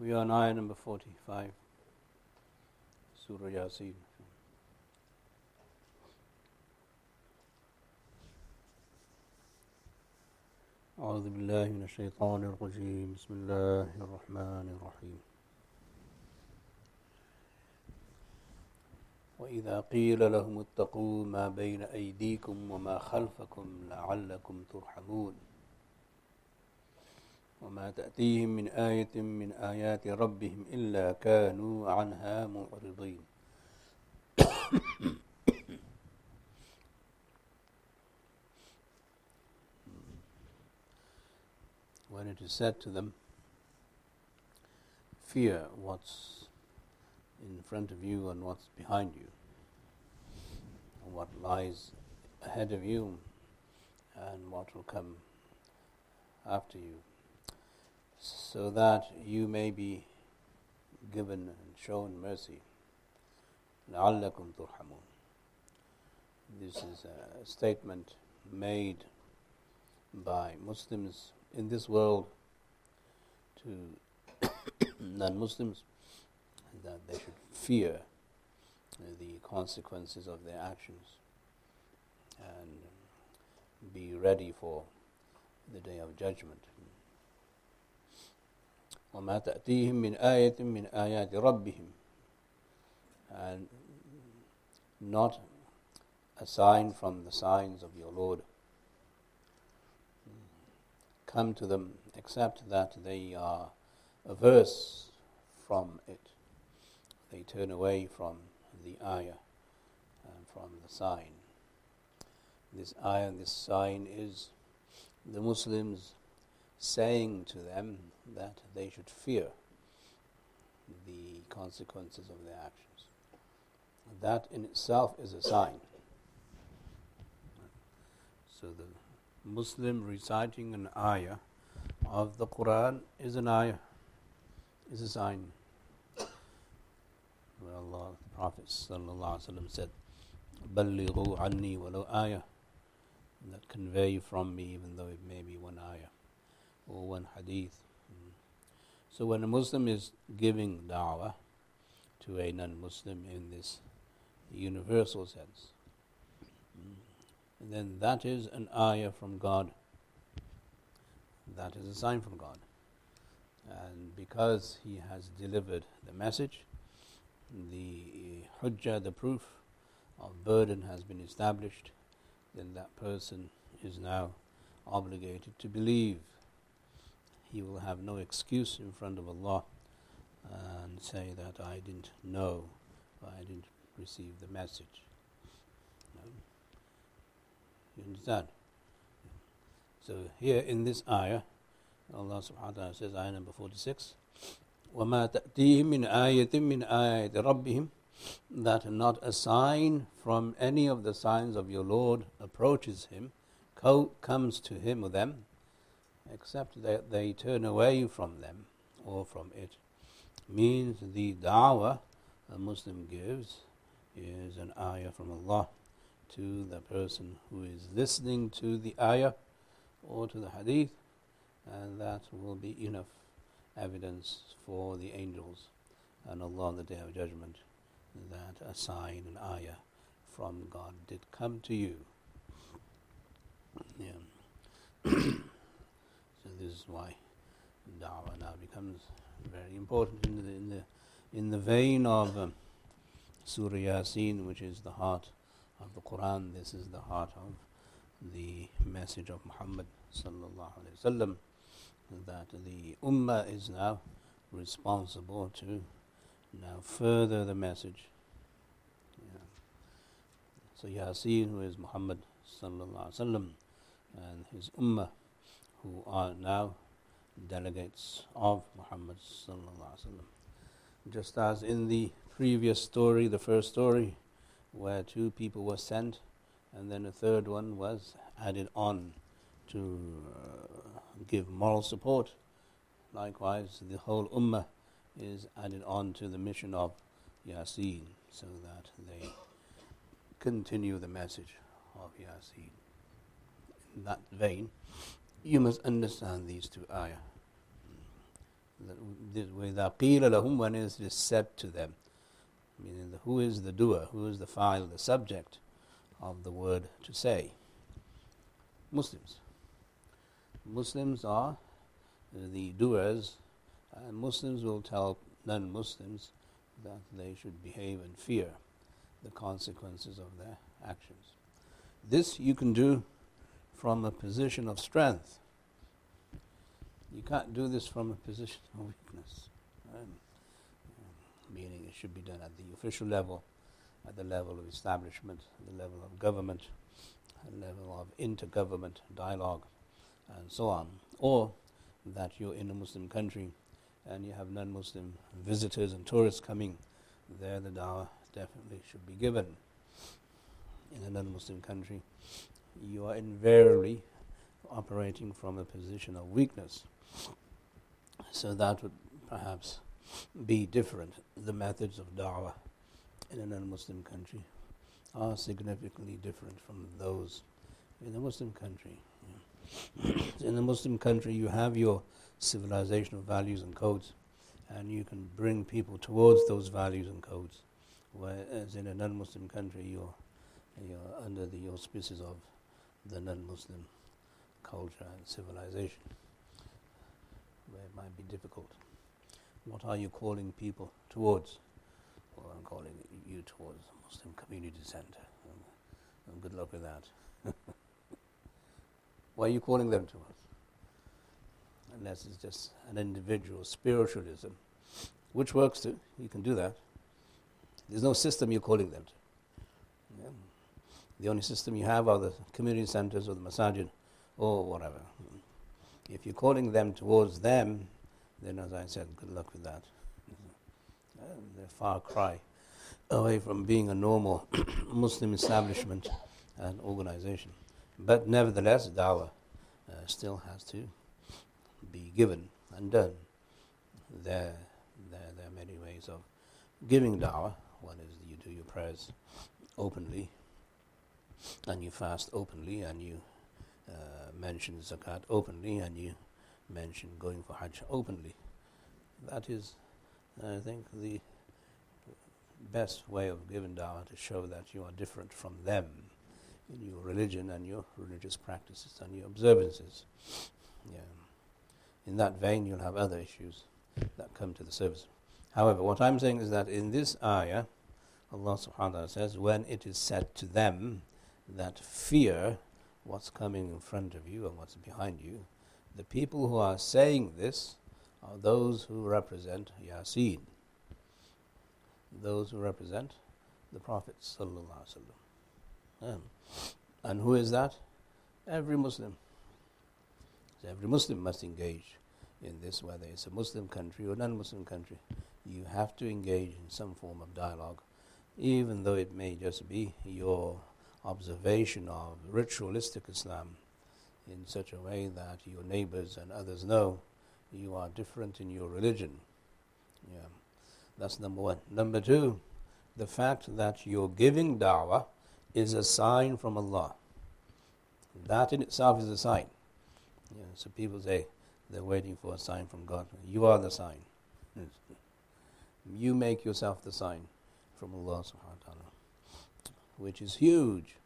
We are on ayah number 45, Surah Yasin. أعوذ بالله من الشيطان الرجيم بسم الله الرحمن الرحيم وإذا قيل لهم اتقوا ما بين أيديكم وما خلفكم لعلكم ترحمون وما تأتيهم من آية من آيات ربهم إلا كانوا عنها معرضين when it is said to them, fear what's in front of you and what's behind you, and what lies ahead of you and what will come after you so that you may be given and shown mercy. لَعَلَّكُمْ تُرْحَمُونَ This is a statement made by Muslims in this world to non-Muslims that they should fear the consequences of their actions and be ready for the day of judgment. وما تأتيهم من آية من آيات ربهم and not a sign from the signs of your Lord come to them except that they are averse from it. They turn away from the ayah and from the sign. This ayah and this sign is the Muslims saying to them that they should fear the consequences of their actions. That in itself is a sign. So the Muslim reciting an ayah of the Quran is an ayah, is a sign. Where Allah, the Prophet said, بَلِّغُوا عَنِّي وَلَوْ ayah that convey from me even though it may be one ayah or one hadith. so when a Muslim is giving da'wah to a non-Muslim in this universal sense, mm, then that is an ayah from God. That is a sign from God. And because he has delivered the message, the hujjah, the proof of burden has been established, then that person is now obligated to believe he will have no excuse in front of Allah and say that I didn't know, I didn't receive the message. No? You understand? So here in this ayah, Allah subhanahu wa ta'ala says, ayah number 46, وَمَا تَأْتِيهِم مِّنْ آيَةٍ مِّنْ آيَاتِ رَبِّهِمْ That not a sign from any of the signs of your Lord approaches him, comes to him or them, except that they turn away from them or from it, means the da'wah a Muslim gives is an ayah from Allah to the person who is listening to the ayah or to the hadith, and that will be enough evidence for the angels and Allah on the Day of Judgment that a sign, an ayah from God did come to you. Yeah. This is why da'wah now becomes very important in the in the, in the vein of um, Surah Yasin, which is the heart of the Quran. This is the heart of the message of Muhammad sallallahu alaihi wasallam. That the ummah is now responsible to now further the message. So Yasin, who is Muhammad sallallahu alaihi wasallam, and his ummah who are now delegates of Muhammad Just as in the previous story, the first story, where two people were sent, and then a third one was added on to uh, give moral support. Likewise, the whole ummah is added on to the mission of Yasin, so that they continue the message of Yasin. In that vein, you must understand these two ayah. وَإِذَا قِيلَ لَهُمْ When it is said to them, meaning who is the doer, who is the fa'il, the subject of the word to say? Muslims. Muslims are the doers, and Muslims will tell non Muslims that they should behave and fear the consequences of their actions. This you can do from a position of strength. You can't do this from a position of weakness. Right? Meaning it should be done at the official level, at the level of establishment, the level of government, the level of intergovernment dialogue, and so on. Or that you're in a Muslim country and you have non Muslim visitors and tourists coming, there the dawah definitely should be given. In a non Muslim country, you are invariably operating from a position of weakness. So that would perhaps be different. The methods of da'wah in a non Muslim country are significantly different from those in a Muslim country. in a Muslim country, you have your civilizational values and codes, and you can bring people towards those values and codes. Whereas in a non Muslim country, you're, you're under the auspices of the non-Muslim culture and civilization, where it might be difficult. What are you calling people towards? Well, I'm calling you towards the Muslim Community Center. And good luck with that. Why are you calling them to us? Unless it's just an individual spiritualism, which works too. You can do that. There's no system you're calling them to. Yeah. The only system you have are the community centers or the masajid or whatever. If you're calling them towards them, then as I said, good luck with that. They're far cry away from being a normal Muslim establishment and organization. But nevertheless, dawah uh, still has to be given and done. There, there, there are many ways of giving dawah. One is you do your prayers openly and you fast openly and you uh, mention zakat openly and you mention going for hajj openly. That is, I think, the best way of giving dawah to show that you are different from them in your religion and your religious practices and your observances. Yeah. In that vein, you'll have other issues that come to the service. However, what I'm saying is that in this ayah, Allah subhanahu wa ta'ala says, when it is said to them, that fear what's coming in front of you and what's behind you. The people who are saying this are those who represent Yasin, those who represent the Prophet. Um, and who is that? Every Muslim. So every Muslim must engage in this, whether it's a Muslim country or non Muslim country. You have to engage in some form of dialogue, even though it may just be your observation of ritualistic Islam in such a way that your neighbors and others know you are different in your religion. Yeah, that's number one. Number two, the fact that you're giving da'wah is a sign from Allah. That in itself is a sign. Yeah, so people say they're waiting for a sign from God. You are the sign. You make yourself the sign from Allah subhanahu wa ta'ala which is huge.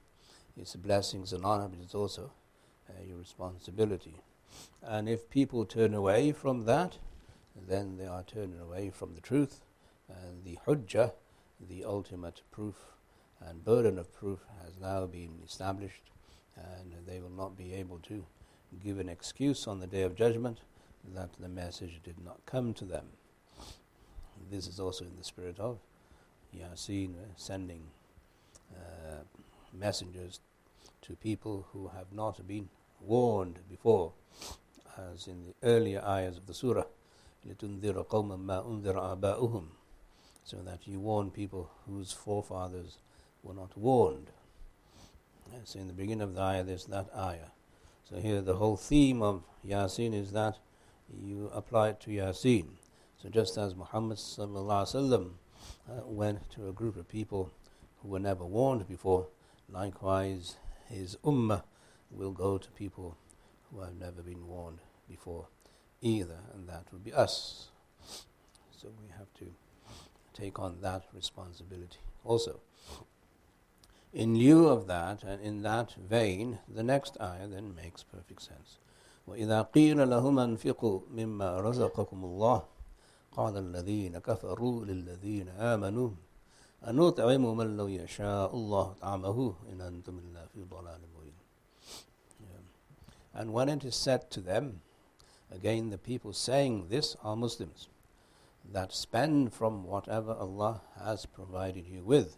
It's a blessing, it's an honor, but it's also uh, your responsibility. And if people turn away from that, then they are turning away from the truth. And the hujjah, the ultimate proof and burden of proof, has now been established, and they will not be able to give an excuse on the day of judgment that the message did not come to them. This is also in the spirit of Yasin, sending uh, messengers to people who have not been warned before, as in the earlier ayahs of the surah, لِتُنذِرَ قَوْمًا مَا أُنذِرَ آبَاؤُهُم So that you warn people whose forefathers were not warned. So in the beginning of the ayah, there's that ayah. So here the whole theme of Yasin is that you apply it to Yasin. So just as Muhammad sallallahu uh, went to a group of people who were never warned before. Likewise, his ummah will go to people who have never been warned before either, and that would be us. So we have to take on that responsibility also. In lieu of that, and in that vein, the next ayah then makes perfect sense. وإذا قيل لهم أنفقوا مما رزقكم الله قال الذين كفروا للذين آمنوا أنطعم من لو يشاء الله طعمه إن أنتم إلا في ضلال مبين And when it is said to them, again the people saying this are Muslims, that spend from whatever Allah has provided you with.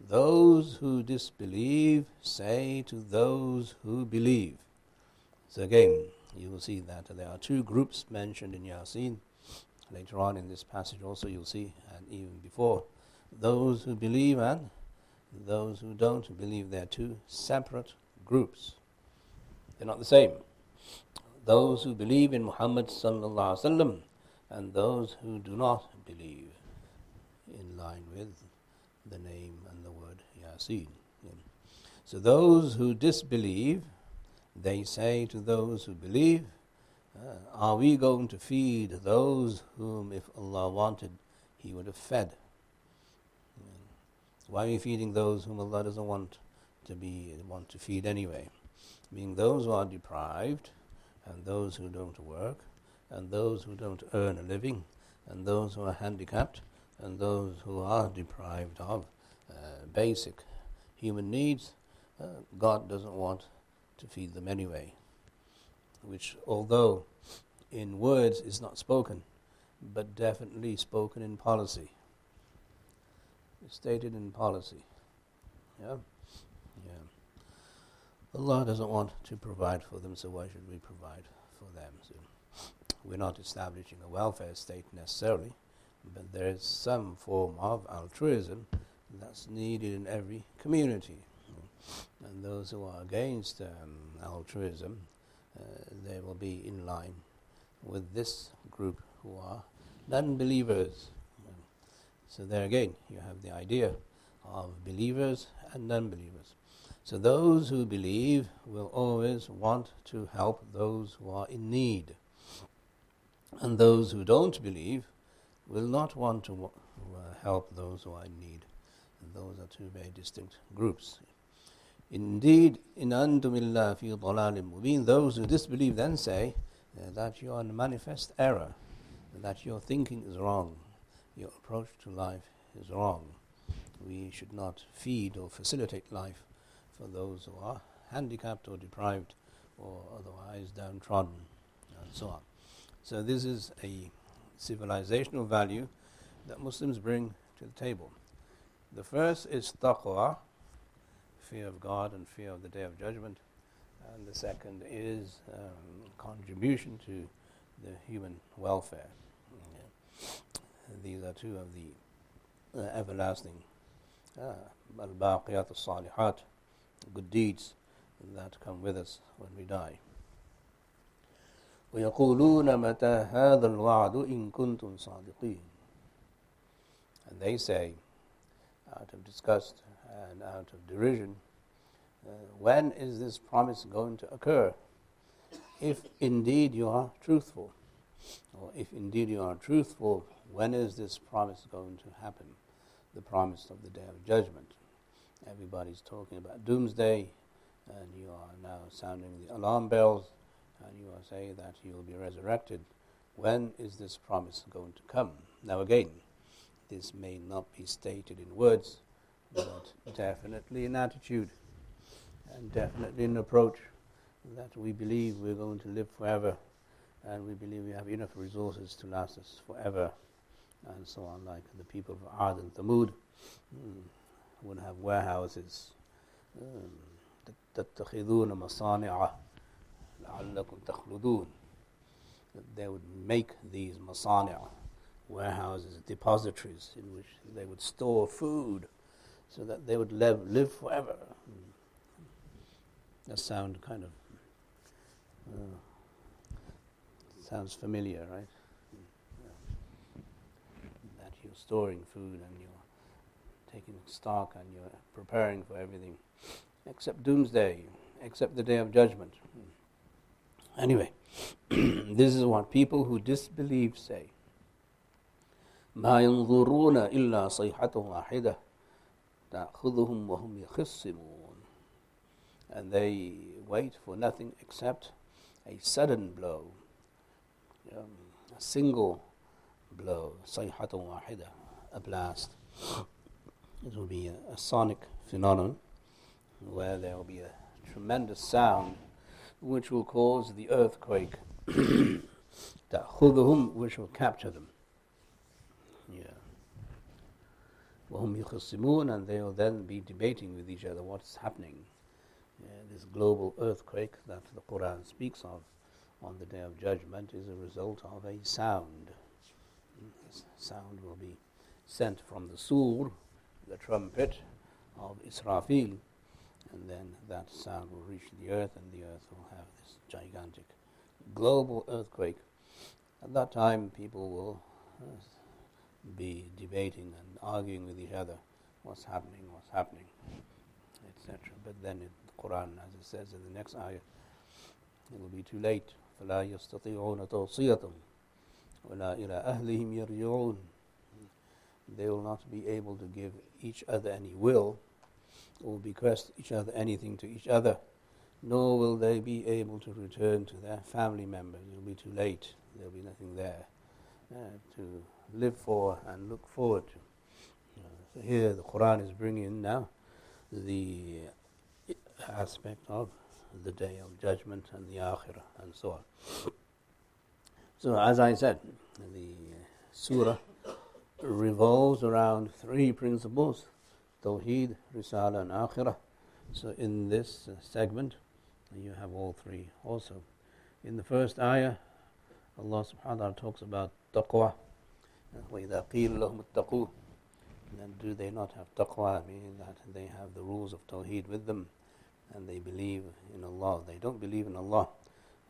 Those who disbelieve say to those who believe. So again, you will see that there are two groups mentioned in Yasin. Later on in this passage also you'll see, and even before, those who believe and those who don't believe. They're two separate groups. They're not the same. Those who believe in Muhammad wasallam and those who do not believe in line with the name and the word Yasin. So those who disbelieve, they say to those who believe, uh, are we going to feed those whom if Allah wanted, He would have fed? Why are we feeding those whom Allah doesn't want to be want to feed anyway? Meaning those who are deprived and those who don't work and those who don't earn a living, and those who are handicapped, and those who are deprived of uh, basic human needs, uh, God doesn't want to feed them anyway. Which, although in words is not spoken, but definitely spoken in policy. Stated in policy. Yeah? Yeah. Allah doesn't want to provide for them, so why should we provide for them? So we're not establishing a welfare state necessarily, but there is some form of altruism that's needed in every community. And those who are against um, altruism, uh, they will be in line with this group who are non-believers. So there again, you have the idea of believers and non-believers. So those who believe will always want to help those who are in need. And those who don't believe will not want to uh, help those who are in need. And those are two very distinct groups. Indeed, in antumillah fi those who disbelieve then say that you are in manifest error, that your thinking is wrong, your approach to life is wrong. We should not feed or facilitate life for those who are handicapped or deprived or otherwise downtrodden, and so on. So this is a civilizational value that Muslims bring to the table. The first is taqwa, fear of God and fear of the Day of Judgment. And the second is um, contribution to the human welfare. Yeah. These are two of the uh, everlasting uh, al-baqiyat al-salihat, good deeds that come with us when we die. ويقولون متى هذا الوعد إن كنتم صادقين and they say out of disgust and out of derision uh, when is this promise going to occur if indeed you are truthful or if indeed you are truthful when is this promise going to happen the promise of the day of judgment everybody's talking about doomsday and you are now sounding the alarm bells and you are saying that you will be resurrected. When is this promise going to come? Now, again, this may not be stated in words, but definitely in attitude and definitely in approach that we believe we're going to live forever and we believe we have enough resources to last us forever and so on, like the people of Ad and Thamud mm, would have warehouses. تتخذون مصانع لعلكم تخلدون that they would make these masani' warehouses, depositories in which they would store food so that they would live, live forever. That sound kind of uh, sounds familiar, right? storing food and you're taking stock and you're preparing for everything, except doomsday, except the day of judgment. Anyway, this is what people who disbelieve say. ما ينظرون إلا صيحة واحدة تأخذهم وهم يخصمون and they wait for nothing except a sudden blow um, a single blow صيحة واحدة a blast it will be a, a sonic phenomenon where there will be a tremendous sound which will cause the earthquake تأخذهم which will capture them yeah. وهم يخصمون and they will then be debating with each other what's happening. Yeah, this global earthquake that the Quran speaks of on the Day of Judgment is a result of a sound. This sound will be sent from the sur, the trumpet of Israfil, and then that sound will reach the earth, and the earth will have this gigantic global earthquake. At that time, people will uh, be debating and arguing with each other what's happening, what's happening, etc. But then in the Quran, as it says in the next ayah, it will be too late. فلا يستطيعون توصية ولا إلى أهلهم يرجعون They will not be able to give each other any will or bequest each other anything to each other, nor will they be able to return to their family members. It will be too late. There will be nothing there uh, to live for and look forward to. Uh, so here the Quran is bringing now the aspect of the day of judgment and the akhirah and so on. So as I said, the surah revolves around three principles, Tawheed, Risala and Akhirah. So in this segment, you have all three also. In the first ayah, Allah subhanahu wa ta'ala talks about taqwa, وَإِذَا قِيلَ لَهُمُ اتَّقُوا Then do they not have taqwa, meaning that they have the rules of tawheed with them and they believe in Allah. They don't believe in Allah.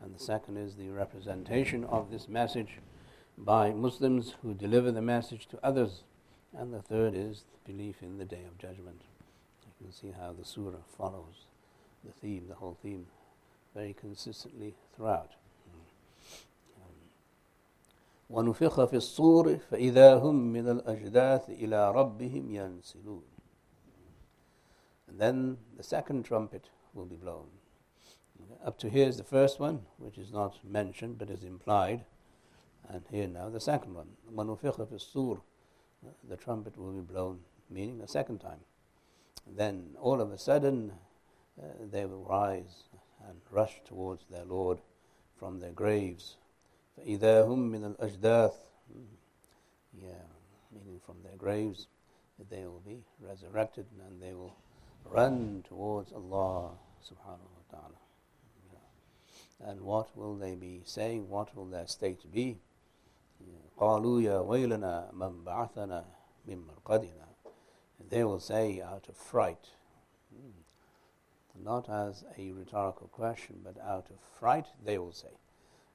And the second is the representation of this message by Muslims who deliver the message to others. And the third is belief in the Day of Judgment. You can see how the surah follows the theme, the whole theme, very consistently throughout. ونفخ في الصور فإذا هم من الأجداث إلى ربهم ينسلون and then the second trumpet will be blown. Up to here is the first one, which is not mentioned but is implied. And here now the second one. مَنُفِخَ فِي الصُّورِ The trumpet will be blown, meaning a second time. then all of a sudden uh, they will rise and rush towards their Lord from their graves. فَإِذَا هُمْ مِنَ الْأَجْدَاثِ Yeah, meaning from their graves, they will be resurrected and they will run towards Allah subhanahu wa ta'ala. And what will they be saying? What will their state be? قالوا يا ويلنا من بعثنا من مرقدنا They will say out of fright, not as a rhetorical question, but out of fright they will say.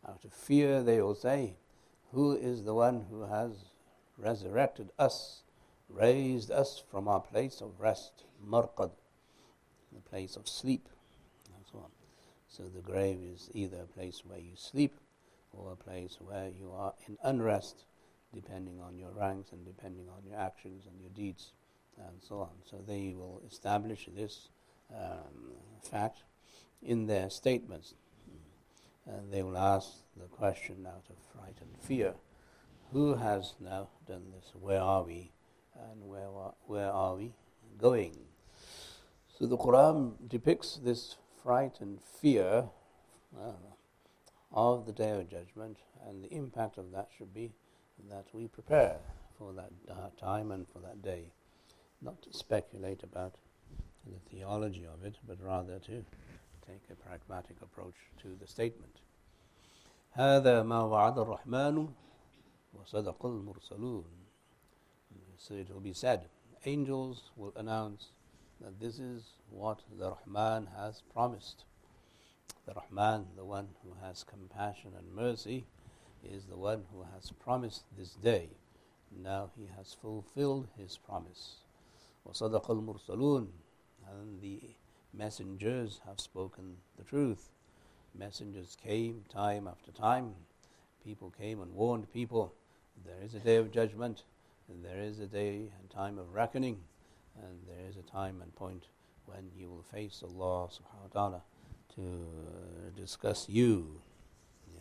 Out of fear, they will say, Who is the one who has resurrected us, raised us from our place of rest, marqad, the place of sleep, and so on. So the grave is either a place where you sleep or a place where you are in unrest, depending on your ranks and depending on your actions and your deeds, and so on. So they will establish this um, fact in their statements and they will ask the question out of fright and fear who has now done this? Where are we? And where, where are we going? So the Quran depicts this fright and fear uh, of the Day of Judgment, and the impact of that should be that we prepare for that uh, time and for that day. Not to speculate about the theology of it, but rather to take a pragmatic approach to the statement. هذا ما وعد الرحمن وصدق المرسلون So it will be said, angels will announce that this is what the Rahman has promised. The Rahman, the one who has compassion and mercy, is the one who has promised this day. Now he has fulfilled his promise. وصدق المرسلون and the messengers have spoken the truth. Messengers came time after time. People came and warned people there is a day of judgment there is a day and time of reckoning, and there is a time and point when you will face Allah subhanahu wa ta'ala to uh, discuss you. Yeah.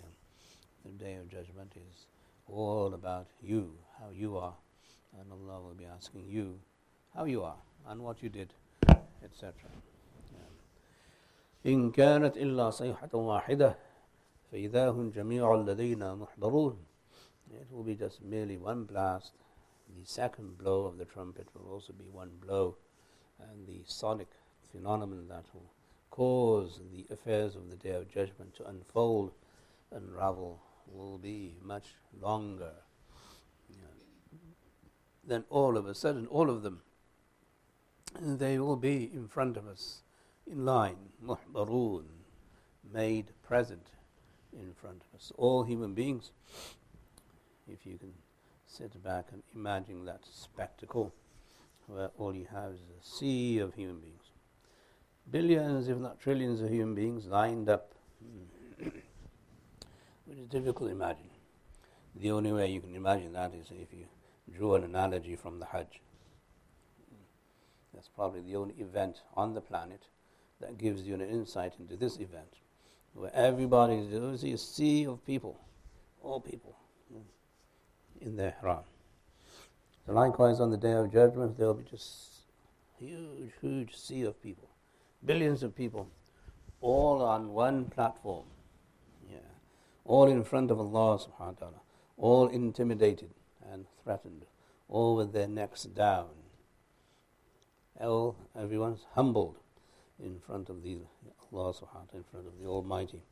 The day of judgment is all about you, how you are, and Allah will be asking you how you are and what you did, etc. إن كانت إلا صيحة واحدة فإذا هم جميع لدينا محضرون It will be just merely one blast. the second blow of the trumpet will also be one blow, and the sonic phenomenon that will cause the affairs of the Day of Judgment to unfold, unravel, will be much longer. Then all of a sudden, all of them, they will be in front of us, in line, muhdarun, made present in front of us. All human beings, if you can sit back and imagine that spectacle where all you have is a sea of human beings. Billions, if not trillions, of human beings lined up, hmm. which is difficult to imagine. The only way you can imagine that is if you draw an analogy from the Hajj. That's probably the only event on the planet that gives you an insight into this event, where everybody is a sea of people, all people, in their ihram. So likewise, on the Day of Judgment, there will be just a huge, huge sea of people, billions of people, all on one platform, yeah, all in front of Allah subhanahu wa ta'ala, all intimidated and threatened, all with their necks down. All, everyone's humbled in front of the Allah subhanahu wa ta'ala, in front of the Almighty.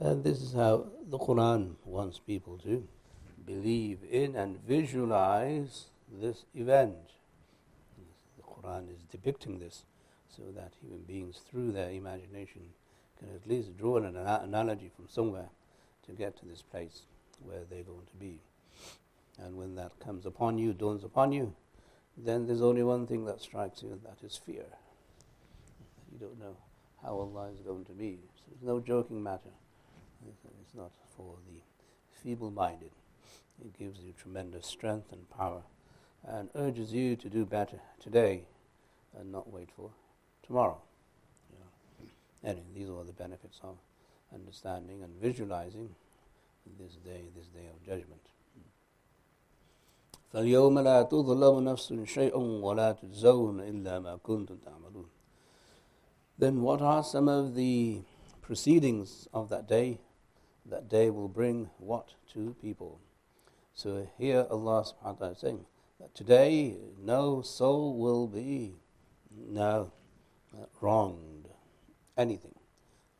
And this is how the Quran wants people to believe in and visualize this event. The Quran is depicting this so that human beings, through their imagination, can at least draw an analogy from somewhere to get to this place where they're going to be. And when that comes upon you, dawns upon you, then there's only one thing that strikes you, and that is fear. You don't know how Allah is going to be. So it's no joking matter. It's not for the feeble minded. It gives you tremendous strength and power and urges you to do better today and not wait for tomorrow. You know. Anyway, these are the benefits of understanding and visualizing this day, this day of judgment. فاليوم لا تظلم نفس شيئا ولا تجزون إلا ما كنتم تعملون Then what are some of the proceedings of that day? That day will bring what to people? So here Allah subhanahu wa ta'ala is saying that today no soul will be no wronged anything.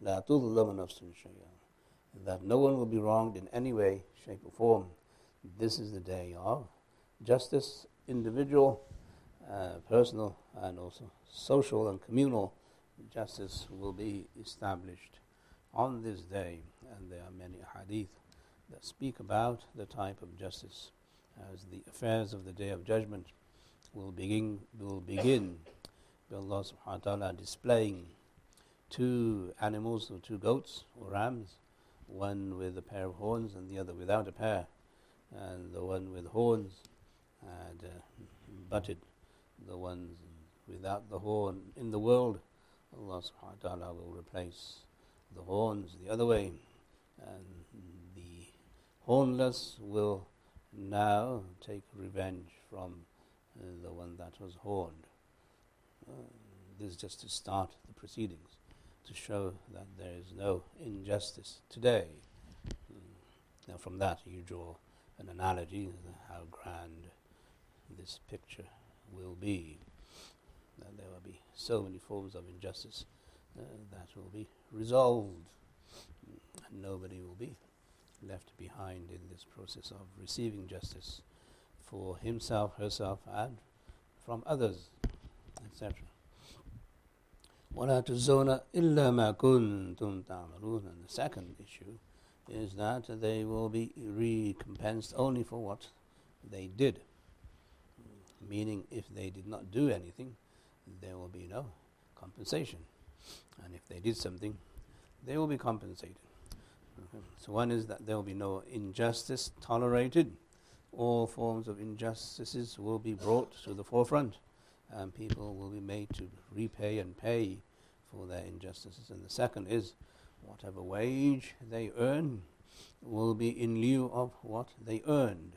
لا تظلم نفس شيئا That no one will be wronged in any way, shape or form. This is the day of justice, individual, uh, personal, and also social and communal justice will be established on this day. And there are many hadith that speak about the type of justice as the affairs of the day of judgment will begin will begin by Allah subhanahu wa ta'ala displaying two animals or two goats or rams, one with a pair of horns and the other without a pair. And the one with horns had uh, butted the ones without the horn in the world. Allah subhanahu wa ta'ala will replace the horns the other way and hornless will now take revenge from uh, the one that was horned. Uh, this is just to start the proceedings, to show that there is no injustice today. Mm. Now, from that, you draw an analogy how grand this picture will be. That there will be so many forms of injustice uh, that will be resolved, and nobody will be left behind in this process of receiving justice for himself, herself, and from others, etc. ولا تجزون إلا ما كنتم تعملون. And the second issue is that they will be recompensed only for what they did meaning if they did not do anything, there will be no compensation. And if they did something, they will be compensated. So one is that there will be no injustice tolerated, all forms of injustices will be brought to the forefront and people will be made to repay and pay for their injustices. And the second is whatever wage they earn will be in lieu of what they earned.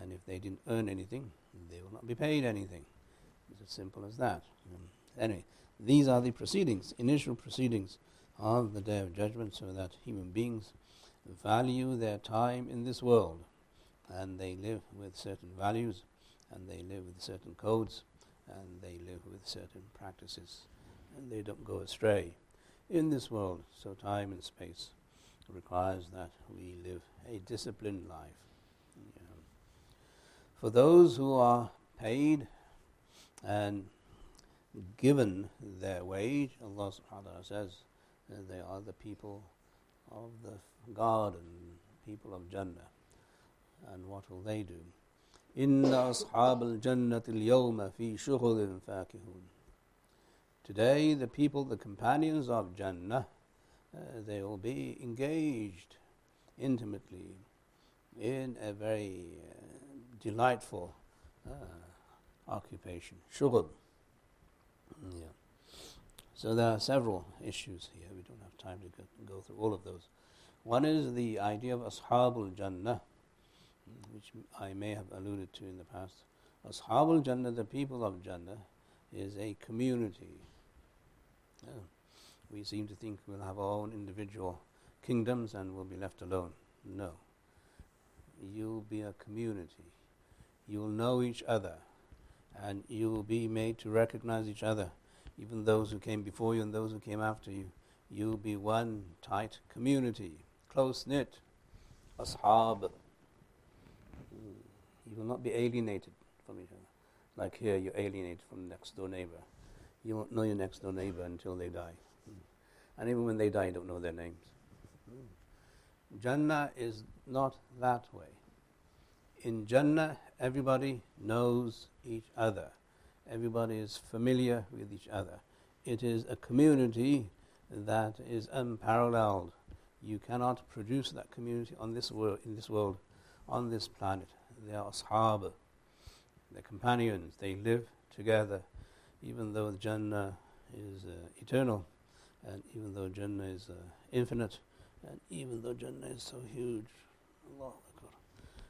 And if they didn't earn anything, they will not be paid anything. It's as simple as that. Anyway, these are the proceedings, initial proceedings of the Day of Judgment, so that human beings value their time in this world and they live with certain values and they live with certain codes and they live with certain practices and they don't go astray in this world. So time and space requires that we live a disciplined life. For those who are paid and given their wage, Allah subhanahu wa ta'ala says they are the people of the garden, people of Jannah. And what will they do? إن أصحاب الجنة اليوم في شغل فاكهون Today the people, the companions of Jannah, uh, they will be engaged intimately in a very uh, delightful uh, occupation, shughul. Yeah. So there are several issues here. We don't have time to go, through all of those. One is the idea of Ashabul Jannah, which I may have alluded to in the past. Ashabul Jannah, the people of Jannah, is a community. We seem to think we'll have our own individual kingdoms and we'll be left alone. No. You'll be a community. You'll know each other and you will be made to recognize each other, even those who came before you and those who came after you. You'll be one tight community close knit, ashab. Mm. You will not be alienated from each other. Like here, you're alienated from the next door neighbor. You won't know your next door neighbor until they die. Mm. And even when they die, you don't know their names. Mm. Jannah is not that way. In Jannah, everybody knows each other. Everybody is familiar with each other. It is a community that is unparalleled you cannot produce that community on this world, in this world, on this planet. They are ashab, they're companions, they live together, even though Jannah is uh, eternal, and even though Jannah is uh, infinite, and even though Jannah is so huge, Allah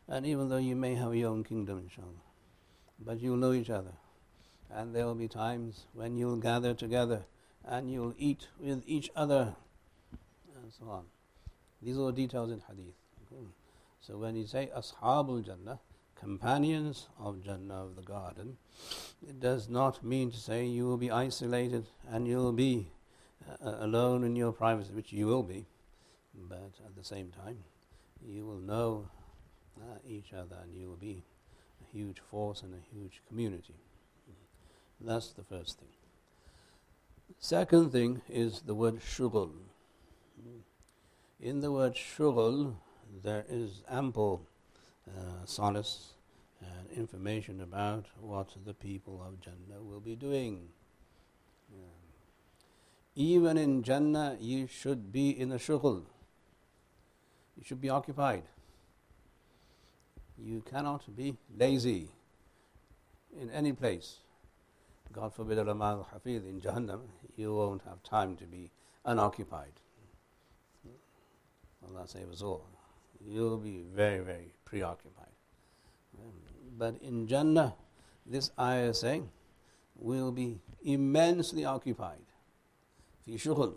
and even though you may have your own kingdom, inshallah, but you'll know each other. And there will be times when you'll gather together and you'll eat with each other, and so on. These are details in hadith. So when you say Ashabul Jannah, companions of Jannah of the garden, it does not mean to say you will be isolated and you will be uh, alone in your privacy, which you will be, but at the same time, you will know uh, each other and you will be a huge force and a huge community. That's the first thing. Second thing is the word shughul. In the word shughul, there is ample uh, solace and information about what the people of Jannah will be doing. Yeah. Even in Jannah, you should be in a shughul. You should be occupied. You cannot be lazy in any place. God forbid, al Hafiz, in Jahannam, you won't have time to be unoccupied. Allah save us all. You'll be very, very preoccupied. But in Jannah, this ayah is saying, we'll be immensely occupied. Fi shughul.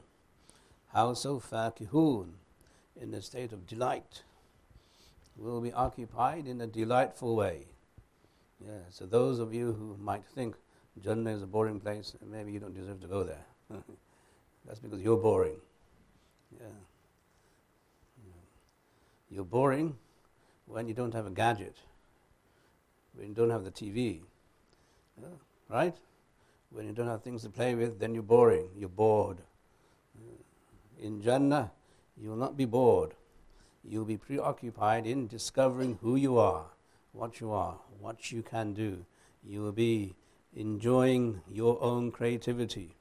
How so? Fakihun. In a state of delight. We'll be occupied in a delightful way. Yeah, so those of you who might think Jannah is a boring place, maybe you don't deserve to go there. That's because you're boring. Yeah. You're boring when you don't have a gadget, when you don't have the TV, yeah, right? When you don't have things to play with, then you're boring, you're bored. In Jannah, you will not be bored. You'll be preoccupied in discovering who you are, what you are, what you can do. You will be enjoying your own creativity.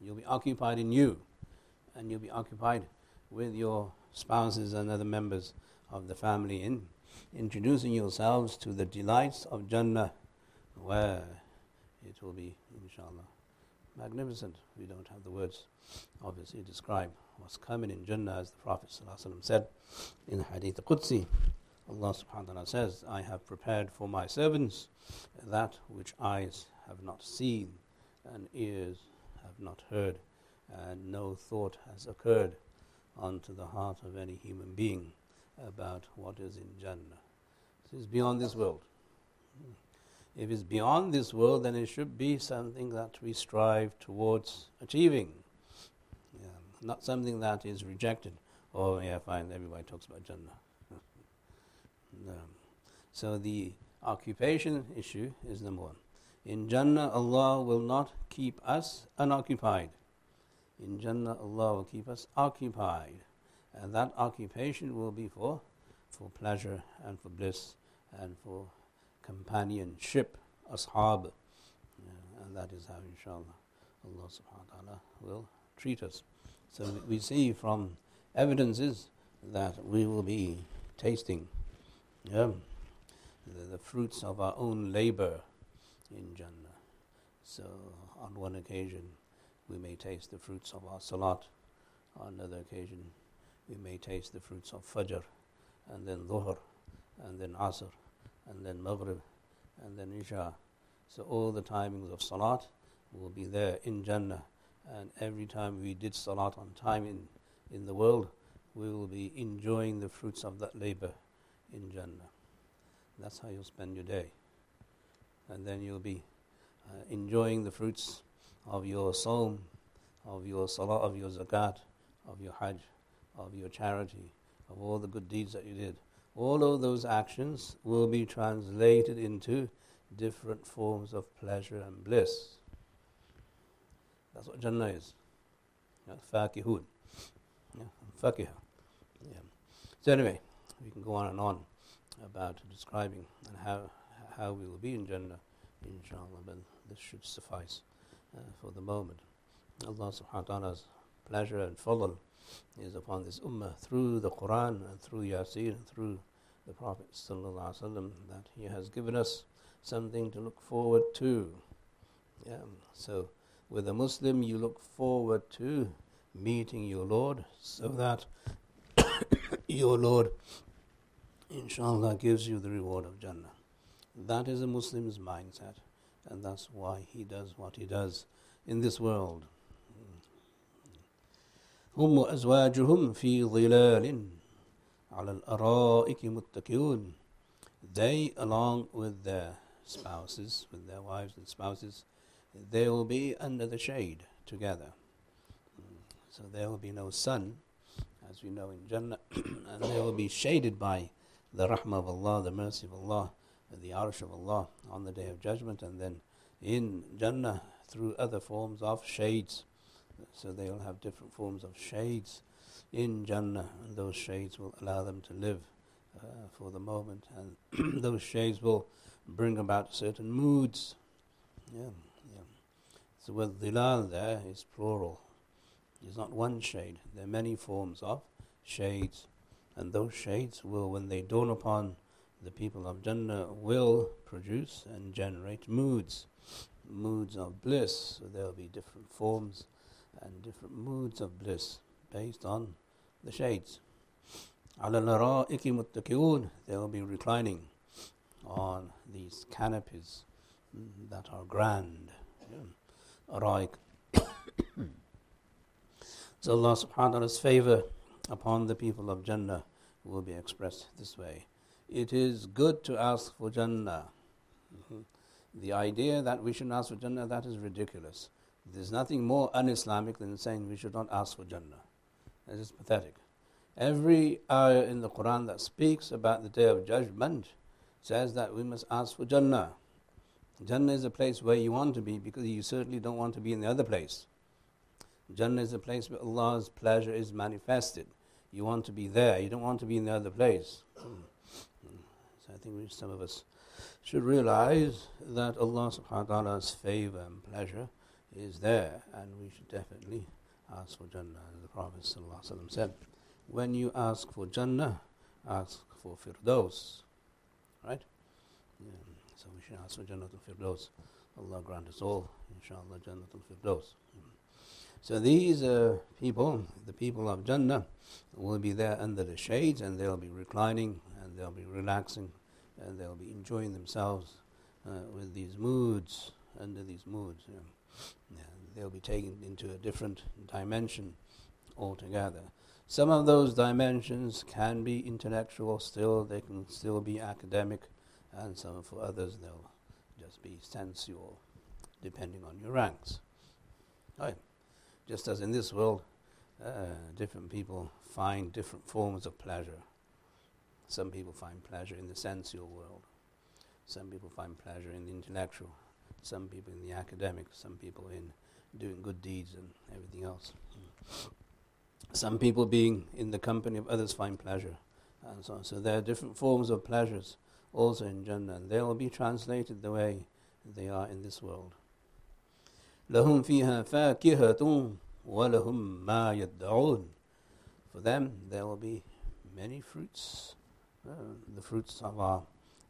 You'll be occupied in you, and you'll be occupied with your spouses and other members of the family in introducing yourselves to the delights of Jannah, where it will be, inshallah, magnificent. We don't have the words, obviously, describe what's coming in Jannah, as the Prophet ﷺ said in Hadith Qudsi. Allah subhanahu wa ta'ala says, I have prepared for my servants that which eyes have not seen and ears have not heard and no thought has occurred onto the heart of any human being about what is in Jannah. This is beyond this world. If it's beyond this world, then it should be something that we strive towards achieving, yeah, not something that is rejected. Oh, yeah, fine, everybody talks about Jannah. No. So the occupation issue is number one. In Jannah, Allah will not keep us unoccupied. In Jannah, Allah will keep us occupied. And that occupation will be for, for pleasure and for bliss and for companionship, ashab. Yeah, and that is how, inshallah, Allah subhanahu wa ta'ala will treat us. So we see from evidences that we will be tasting yeah, the, the fruits of our own labor in Jannah. So on one occasion, we may taste the fruits of our salat. On another occasion, we may taste the fruits of Fajr, and then Dhuhr, and then Asr, and then Maghrib, and then Isha. So all the timings of Salat will be there in Jannah. And every time we did Salat on time in, in the world, we will be enjoying the fruits of that labor in Jannah. That's how you'll spend your day. And then you'll be uh, enjoying the fruits of your of your Salah, of your Zakat, of your Hajj, of your charity, of all the good deeds that you did. All of those actions will be translated into different forms of pleasure and bliss. That's what Jannah is. Yeah, fakihun. Yeah, fakihah. Yeah. So anyway, we can go on and on about describing and how how we will be in Jannah, inshallah, but this should suffice uh, for the moment. Allah subhanahu wa ta'ala's pleasure and fadl is upon this ummah through the Quran and through Yasin and through the Prophet وسلم, that he has given us something to look forward to. Yeah. Um, so, with a Muslim, you look forward to meeting your Lord so that your Lord inshallah, gives you the reward of Jannah. That is a Muslim's mindset, and that's why he does what he does in this world. هم وأزواجهم في ظلال على الأرائك متكئون They, along with their spouses, with their wives and spouses, they will be under the shade together. So there will be no sun, as we know in Jannah, and they will be shaded by the rahmah of Allah, the mercy of Allah, the arsh of Allah on the day of judgment, and then in Jannah through other forms of shades. So they'll have different forms of shades in Jannah, and those shades will allow them to live uh, for the moment, and those shades will bring about certain moods. Yeah, yeah. So with dhilal there is plural. It's not one shade. There are many forms of shades, and those shades will, when they dawn upon the people of Jannah, will produce and generate moods. Moods of bliss. So there will be different forms and different moods of bliss based on the shades. They will be reclining on these canopies that are grand. Araik. so Allah subhanahu wa ta'ala's favor upon the people of Jannah will be expressed this way. It is good to ask for Jannah. Mm-hmm. The idea that we should ask for Jannah, that is ridiculous. There's nothing more un Islamic than saying we should not ask for Jannah. That is pathetic. Every ayah in the Quran that speaks about the day of judgment says that we must ask for Jannah. Jannah is a place where you want to be because you certainly don't want to be in the other place. Jannah is a place where Allah's pleasure is manifested. You want to be there, you don't want to be in the other place. so I think some of us should realize that Allah subhanahu wa ta'ala's favor and pleasure is there, and we should definitely ask for Jannah. As the Prophet said, when you ask for Jannah, ask for Firdaus. right? Yeah. So we should ask for Jannatul Firdaus. Allah grant us all, inshallah, Jannatul Firdaus. So these uh, people, the people of Jannah, will be there under the shades and they'll be reclining and they'll be relaxing and they'll be enjoying themselves uh, with these moods, under these moods. You know. yeah, they'll be taken into a different dimension altogether. Some of those dimensions can be intellectual still, they can still be academic, and some for others they'll just be sensual, depending on your ranks. Right. Just as in this world, uh, different people find different forms of pleasure. Some people find pleasure in the sensual world. Some people find pleasure in the intellectual. Some people in the academic. Some people in doing good deeds and everything else. Some people being in the company of others find pleasure. And so on. So there are different forms of pleasures also in Jannah. They will be translated the way they are in this world. لهم فيها فاكهة ولهم ما يدعون For them there will be many fruits, uh, the fruits of our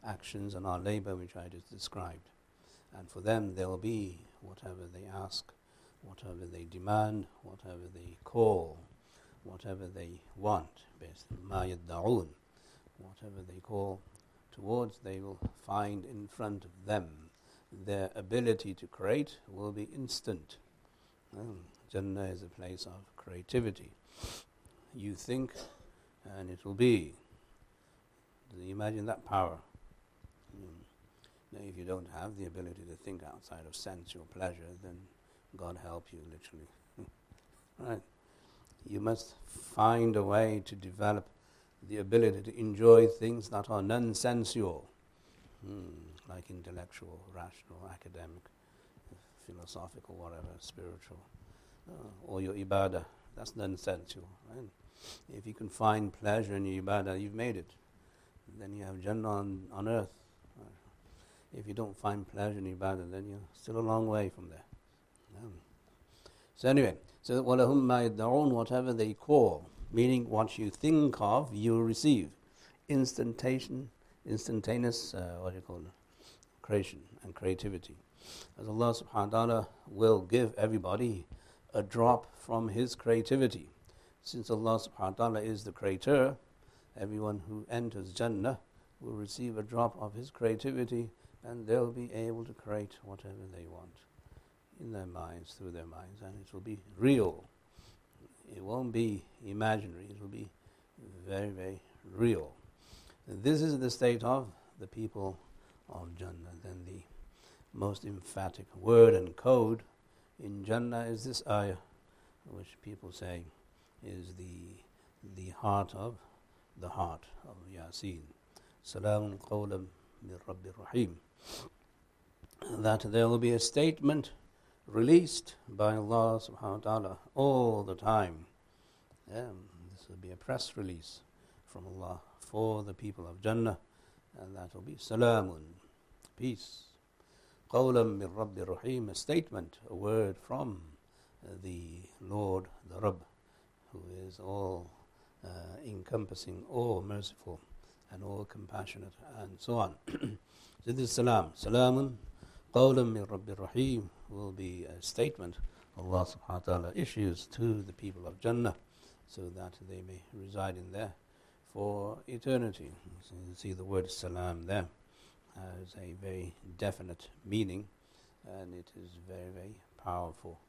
actions and our labor which I just described. And for them there will be whatever they ask, whatever they demand, whatever they call, whatever they want, basically, ما يدعون Whatever they call towards, they will find in front of them. Their ability to create will be instant. Well, Jannah is a place of creativity. You think and it will be. Imagine that power? Mm. Now, if you don't have the ability to think outside of sensual pleasure, then God help you, literally. right? You must find a way to develop the ability to enjoy things that are non-sensual, mm, like intellectual, rational, academic, philosophical, whatever, spiritual uh, or your ibadah. That's non-sensual. Right? If you can find pleasure in your ibadah, you've made it. Then you have Jannah on, on earth. If you don't find pleasure in ibadah, then you're still a long way from there. Um. So anyway, so وَلَهُمْ مَا يَدَّعُونَ Whatever they call, meaning what you think of, you receive. Instantation, instantaneous, uh, what do you call it? Creation and creativity. As Allah subhanahu wa ta'ala will give everybody a drop from His creativity. Since Allah subhanahu wa ta'ala is the creator, everyone who enters Jannah will receive a drop of His creativity and they'll be able to create whatever they want in their minds, through their minds, and it will be real. It won't be imaginary, it will be very, very real. This is the state of the people of Jannah. Then the most emphatic word and code in Jannah is this ayah, which people say is the the heart of the heart of Yasin. Salamun qawlam min Rabbi Rahim. That there will be a statement released by Allah subhanahu wa ta'ala all the time. Yeah, this will be a press release from Allah for the people of Jannah, and that will be Salamun, peace. Qawlam min Rabbi Rahim, a statement, a word from the Lord, the Rabb, who is all uh, encompassing, all merciful, and all compassionate, and so on. so this salam, salamun, qawlam min Rabbi Rahim, will be a statement Allah subhanahu wa ta'ala issues to the people of Jannah so that they may reside in there for eternity. So you see the word salam there has a very definite meaning and it is very, very powerful.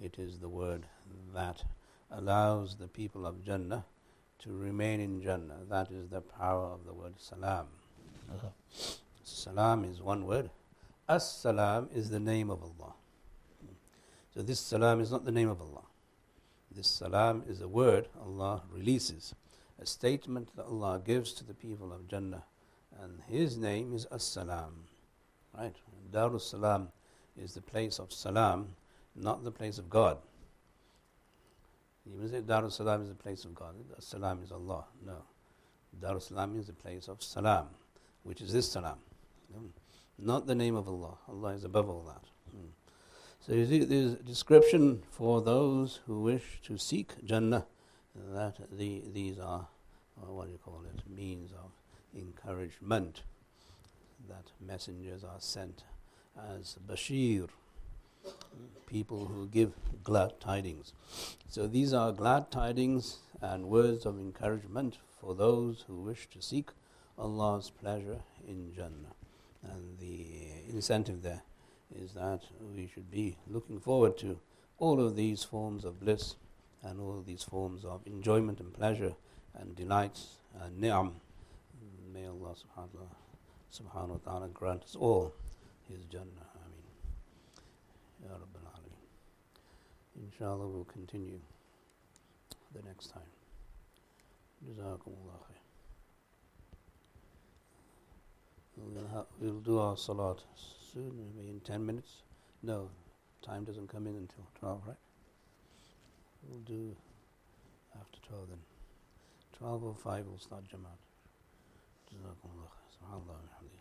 It is the word that allows the people of Jannah to remain in Jannah. That is the power of the word salam. Uh-huh. Salam is one word. As-salam is the name of Allah. So this salam is not the name of Allah. This salam is a word Allah releases, a statement that Allah gives to the people of Jannah and his name is As-Salam. Right? Darus Salam is the place of Salam, not the place of God. You say Darus Salam is the place of God. As-Salam is Allah. No. Darus Salam is the place of Salam, which is this Salam. Not the name of Allah. Allah is above all that. Hmm. So you see, there's a description for those who wish to seek Jannah that the, these are, uh, what do you call it, means of encouragement. that messengers are sent as Bashir, people who give glad tidings. So these are glad tidings and words of encouragement for those who wish to seek Allah's pleasure in Jannah. And the incentive there is that we should be looking forward to all of these forms of bliss and all of these forms of enjoyment and pleasure and delights and ni'am. May Allah subhanahu wa ta'ala grant us all His Jannah. Ameen. Ya Rabbil Alameen. Inshallah we'll continue the next time. Jazakumullah. We'll, ha- we'll do our salat soon, maybe in 10 minutes. No, time doesn't come in until 12, right? We'll do after 12 then. 12 or 5 we'll start Jamaat. جزاكم الله خير. سبحان الله وبحمده